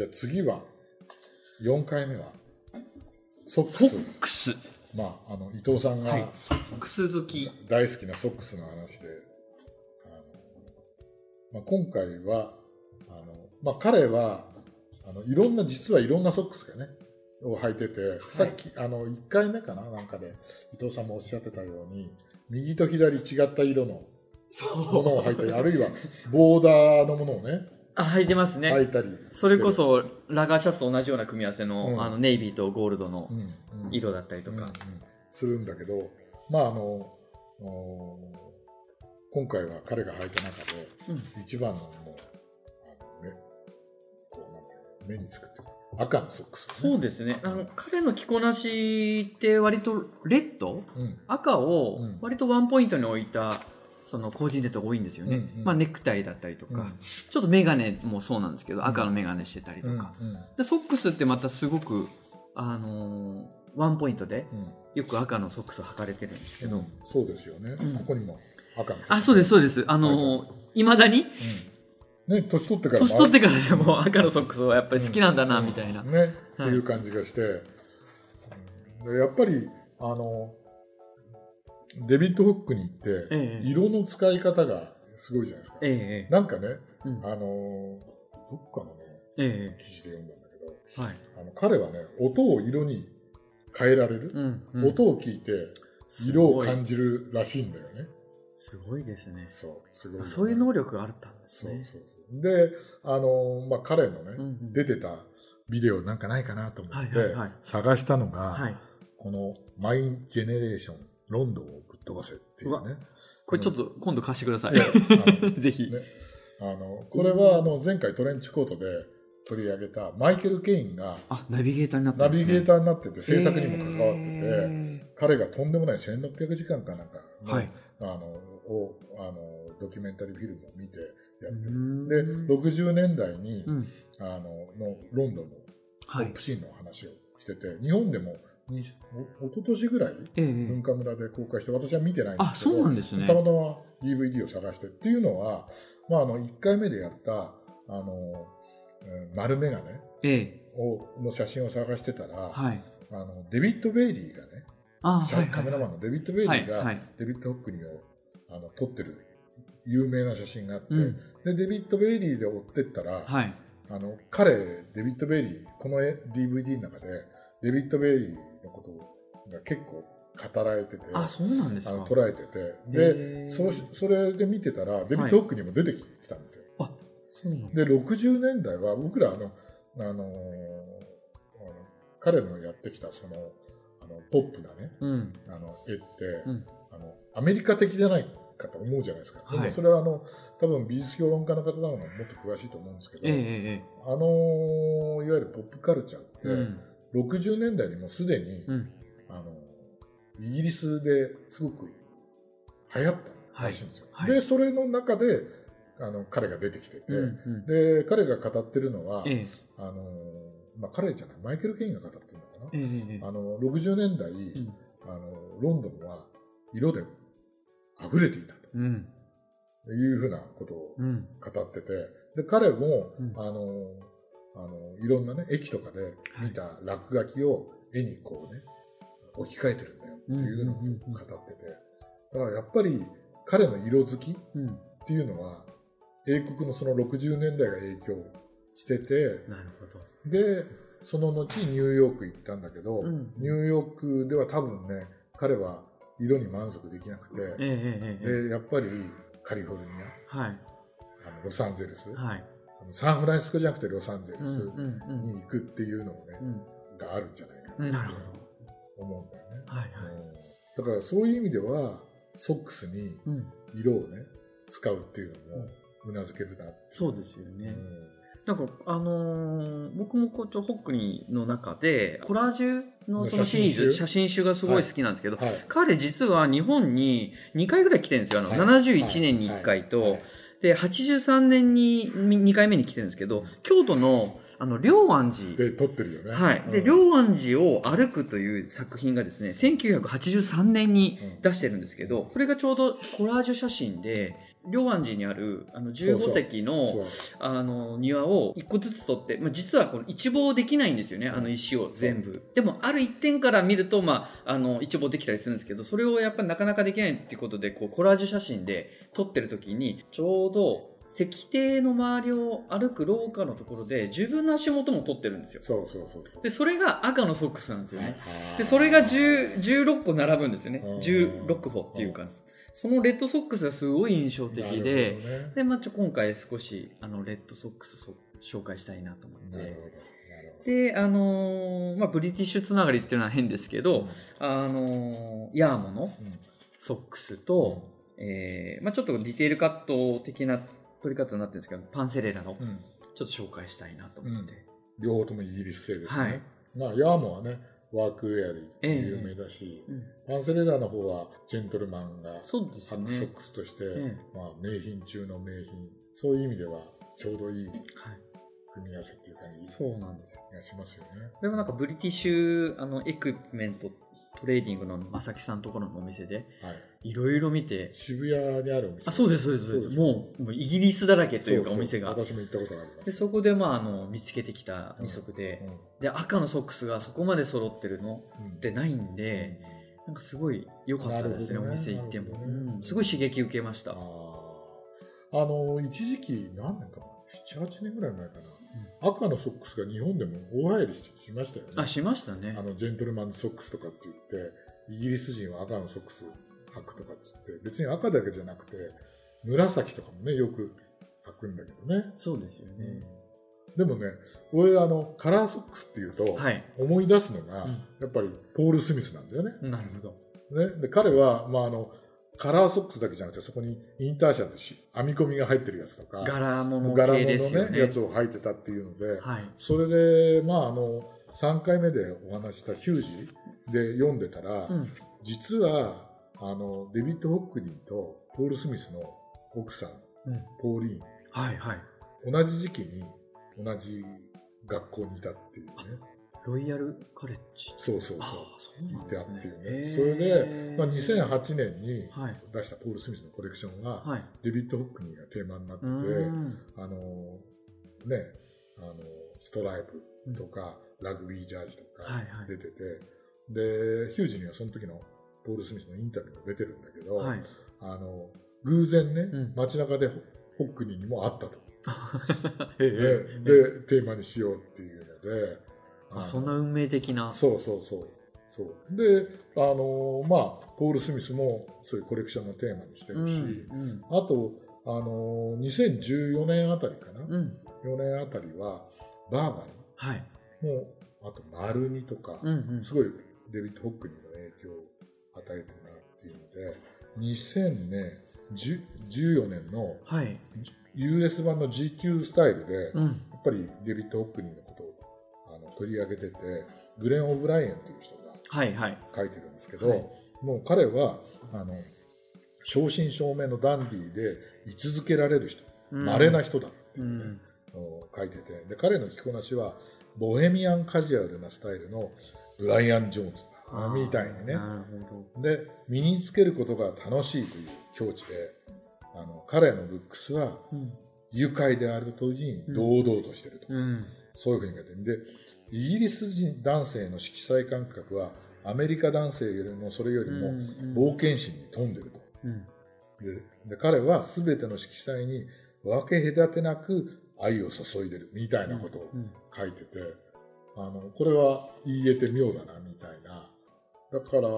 じゃあ次は4回目は？ソックスソックス。まああの伊藤さんはいが。ソックス好き。大好きなソックスの話で、あのまあ、今回はあの、まあ、彼はあのいろんな実はいろんなソックスがねを履いてて、さっきあの1回目かな？なんかで伊藤さんもおっしゃってたように右と左違った色のものを履いたりあるいはボーダーのものをねあ、履いてますね。履いたりそれこ、そ、ラガーシャツと同じような組み合わせの、うん。あの、ネイビーとゴールドの色だったりとか。うんうん。するんだけど、まああのお今回は彼が履いた中で、うん。一番のもうあの目こうなん目につくっていうか赤のソックス、ね、そうですね。あの、彼の着こなしって割とレッド？うん。赤をうん。割とワンポイントに置いた、そのコーデートが多いんですよね。うんうん。まあネクタイだったりとか、うん。ちょっとメガネもそうなんですけど、赤のメガネしてたりとか。うんで、ソックスってまたすごく、あのーワンポイントで、うん。よく赤のソックスを履かれてるんですけど。うん。そうですよね、うん。ここにも赤のあ、そうです、そうです。あのいまだに、うん。ね年取ってからも年取ってからでも赤のソックスはやっぱり好きなんだな、みたいな。ね、っていう感じがして、やっぱりあのデビッド・ホックに行って、ええ色の使い方がすごいじゃないですか。ええなんかね、うんあのどっかのねえ記事で読んだんだけどえはい。あの彼はね音を色に変えられる、うん、うん音を聞いて色を感じるらしいんだよね。すごいですね。そうすごいよね、そういう能力があったんですね。そうそうそうであの、まあ、彼のね、うんうん出てたビデオなんかないかなと思って、探したのが、はい。この「マイ・ジェネレーションロンドンを飛ばせ」っていううね。これちょっと今度貸してください。いやあの ぜひ。ねあのこれはあの前回トレンチコートで取り上げたマイケル・ケインがあ、ナビゲーターになったナんですね。ビゲーターになってて制作にも関わってて、へ彼がとんでもない1600時間かなんかの,、はいあのをあのドキュメンタリーフィルムを見てやーってる。で60年代に、うん。あののロンドンのポはいップ。シーンの話をしてて、日本でもにお一昨年ぐらいええ文化村で公開して私は見てないんであ、すけどそうなんですねた。またま DVD を探してっていうのは、まあ、あの1回目でやったあの、えー丸眼鏡えの写真を探してたら、はい。あのデビッド・ベイリーがね、カメラマンのデビッド・ベイリーが、デビッド・ホックニーをあの撮ってる有名な写真があって、うんでデビッド・ベイリーで追ってったら、はい。あの彼デビッド・ベイリーこの絵 DVD の中でデビッド・ベイリーのことが結構語られててあ、そうなんですか。捉えててへでーそそれで見てたらデビッド・ホックニーも出てきたんですよ、あ、そうなんだ。で60年代は僕らあの、あのー彼のやってきたそのあのポップなねうん。あの絵って、うんあのアメリカ的じゃないかと思うじゃないですか、ではいもそれはあの多分美術評論家の方なのももっと詳しいと思うんですけど、えええあのいわゆるポップカルチャーって、えうん。60年代にもすでに、うん。あのイギリスですごく流行ったらしいんですよ。はい。でそれの中であの彼が出てきてて、うんうん。で彼が語ってるのは、ええ。あのまあ、彼じゃないマイケル・ケインが語ってるのかな、あの60年代、んあのロンドンは色で溢れていたうん。というふうなことをうん。語っててで彼も、うん。あのあのいろんなね駅とかで見た落書きを絵にこうね置き換えてるんだよっていうのを語っててだからやっぱり彼の色好きっうん。ていうのは英国のその60年代が影響しててなるほど。でその後ニューヨーク行ったんだけど、うんニューヨークでは多分ね彼は色に満足できなくて、ええでやっぱりカリフォルニはい。アあのロサンゼルス、はい。サンフランシスコじゃなくてロサンゼルスに行くっていうのもね、うん。があるんじゃないかうん。なるとほど。思うんだよね、はいはい。うん。だからそういう意味ではソックスにうん。色をね使うっていうのもうなずけるなそうですよね。うん。なんか、あのー僕もこうちょホックニーの中で、コラージュのそのシリーズ、写写真集がすごい好きなんですけど、はい。彼実は日本に2回ぐらい来てるんですよ。あの、はい。71年に1回と、はい。はいで、83年に2回目に来てるんですけど、京都の、あの、龍安寺。で撮ってるよねはい。で、うん龍安寺を歩くという作品がですね、1983年に出してるんですけど、これがちょうどコラージュ写真で、龍安寺にあるあの15そうそう席のあの庭を一個ずつ取って、まあ、実はこの一望できないんですよね、あの石を全部。でも、ある一点から見ると、まあ、あの、一望できたりするんですけど、それをやっぱりなかなかできないっていうことで、こう、コラージュ写真で撮ってる時に、ちょうど、石庭の周りを歩く廊下のところで、自分の足元も撮ってるんですよ。そうそうそうで、それが赤のソックスなんですよね。はいで、それが10 16個並ぶんですよね。うん。16歩っていうか、そのレッドソックスがすごい印象的で、ね。で、まあ、ちょ今回少しあのレッドソックスそ紹介したいなと思って。で、あのーまあ、ブリティッシュつながりっていうのは変ですけど、あのーヤーモのうん。ソックスと、えーまあ、ちょっとディテールカット的な取り方になってるんですけど、パンセレラのうん。ちょっと紹介したいなと思って。両方ともイギリス製ですね、はい。まあヤーモはねワークウェアで有名だし、うん。パンセレラの方はジェントルマンが履くソックスとして、え。まあ、名品中の名品。そういう意味ではちょうどいいはい、組み合わせっていう感じそうなんですよ。がしますよね。でもなんかブリティッシュあのエクイプメントトレーディングの正木さんのところのお店ではい、いろいろ見て渋谷にあるお店。あそうですそうですそうです。もうもうイギリスだらけというかお店が。私も行ったことがありまですそこでまああの見つけてきた二足で、うで赤のソックスがそこまで揃ってるのんうん。ってないんでなんかすごい良かったですねねお店行っても、ね。うん。すごい刺激受けました。あの一時期何年かな？78年ぐらい前かな、赤のソックスが日本でも大流行りししましたよね。あしましたね。あのジェントルマンズソックスとかって言ってイギリス人は赤のソックス履くとかっつって別に赤だけじゃなくて紫とかもねよく履くんだけどね、そうですよね、でもね俺あのカラーソックスっていうと、はい。思い出すのが、うん。やっぱりポール・スミスなんだよね。なるほど。ね。で彼は、まあ、あのカラーソックスだけじゃなくてそこにインターシャルし編み込みが入ってるやつとか柄物系ですよね。のねやつを履いてたっていうので、はい。それでまああの3回目でお話したヒュージで読んでたら、うん。実はあのデビッド・ホックニーとポール・スミスの奥さんうん。ポーリーンはいはい。同じ時期に同じ学校にいたっていうねロイヤルカレッジそうそう。あそううなんですたっていうね。ねそれで、まあ、2008年にはい。出したポール・スミスのコレクションが、はい。デビッド・ホックニーがテーマになってうて、ん。あのねあのストライプとか、ラグビージャージとかはいはい。出てて、でヒュージにはその時のポール・スミスのインタビューが出てるんだけど、はい。あの偶然ね、うん。街中でホホックニーにもあったと、ででテーマにしようっていうのでそんな運命的な。そうそうそう。そう。であのまあポール・スミスもそういうコレクションのテーマにしてるし、うんあとあの2014年あたりかな、うん。うん4年あたりはバーバはい。リもあとマルニとか、うんうん。すごいデビッド・ホックニーの影響を与えてるなっていうので2014年のはい。US 版の GQ スタイルで、やうん。っぱりデビッド・ホックニーのことを取り上げててグレン・オブライエンという人がはいはい。書いてるんですけど、はい。もう彼はあの正真正銘のダンディーで居続けられる人うん。稀、な人だってういうね、ん。を書いててで彼の着こなしはボヘミアンカジュアルなスタイルのブライアン・ジョーンズだみたいにね。で身につけることが楽しいという境地であの彼のルックスはうん。愉快であると同時に堂々としてると、うん。そういうふうに書いてる。でイギリス人男性の色彩感覚はアメリカ男性よりもそれよりもうん冒険心に富んでると。うん。でで彼は全ての色彩に分け隔てなく愛を注いでるみたいなことをうん書いてて、あのこれは言えて妙だなみたいな。だから、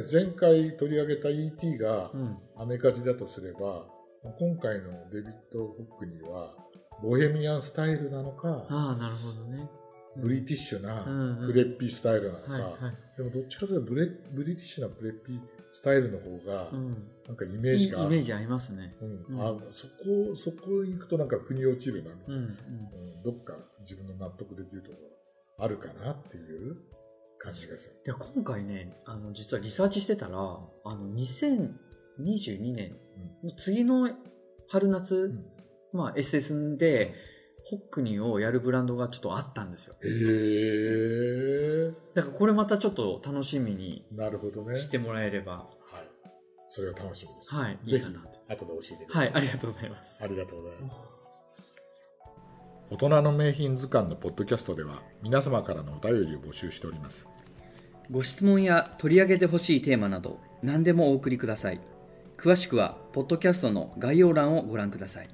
ね、前回取り上げた E.T. がうん。アメカジだとすれば今回のデビッド・ホックニーはボヘミアンスタイルなのかああなるほどねブリティッシュなうんうん。プレッピースタイルなのか、はいはい。でもどっちかというとブレブリティッシュなプレッピースタイルの方がうん。なんかイメーいいイジがメージありますね。うん。うん。あそこそこ行くとなんか腑に落ちるなみたいな、うんうん。うん。どっか自分の納得できるところあるかなっていう感じがする。いや今回ねあの実はリサーチしてたらあの2022年の次の春夏、ん。まあ SS でホックニーをやるブランドがちょっとあったんですよへえだからこれまたちょっと楽しみになるほどね。してもらえればはい。それは楽しみです。はいいぜひいかなと後で教えてくださ。はいい、ありがとうございます。ありがとうございます。大人の名品図鑑のポッドキャストでは皆様からのお便りを募集しております。ご質問や取り上げてほしいテーマなど何でもお送りください詳しくはポッドキャストの概要欄をご覧ください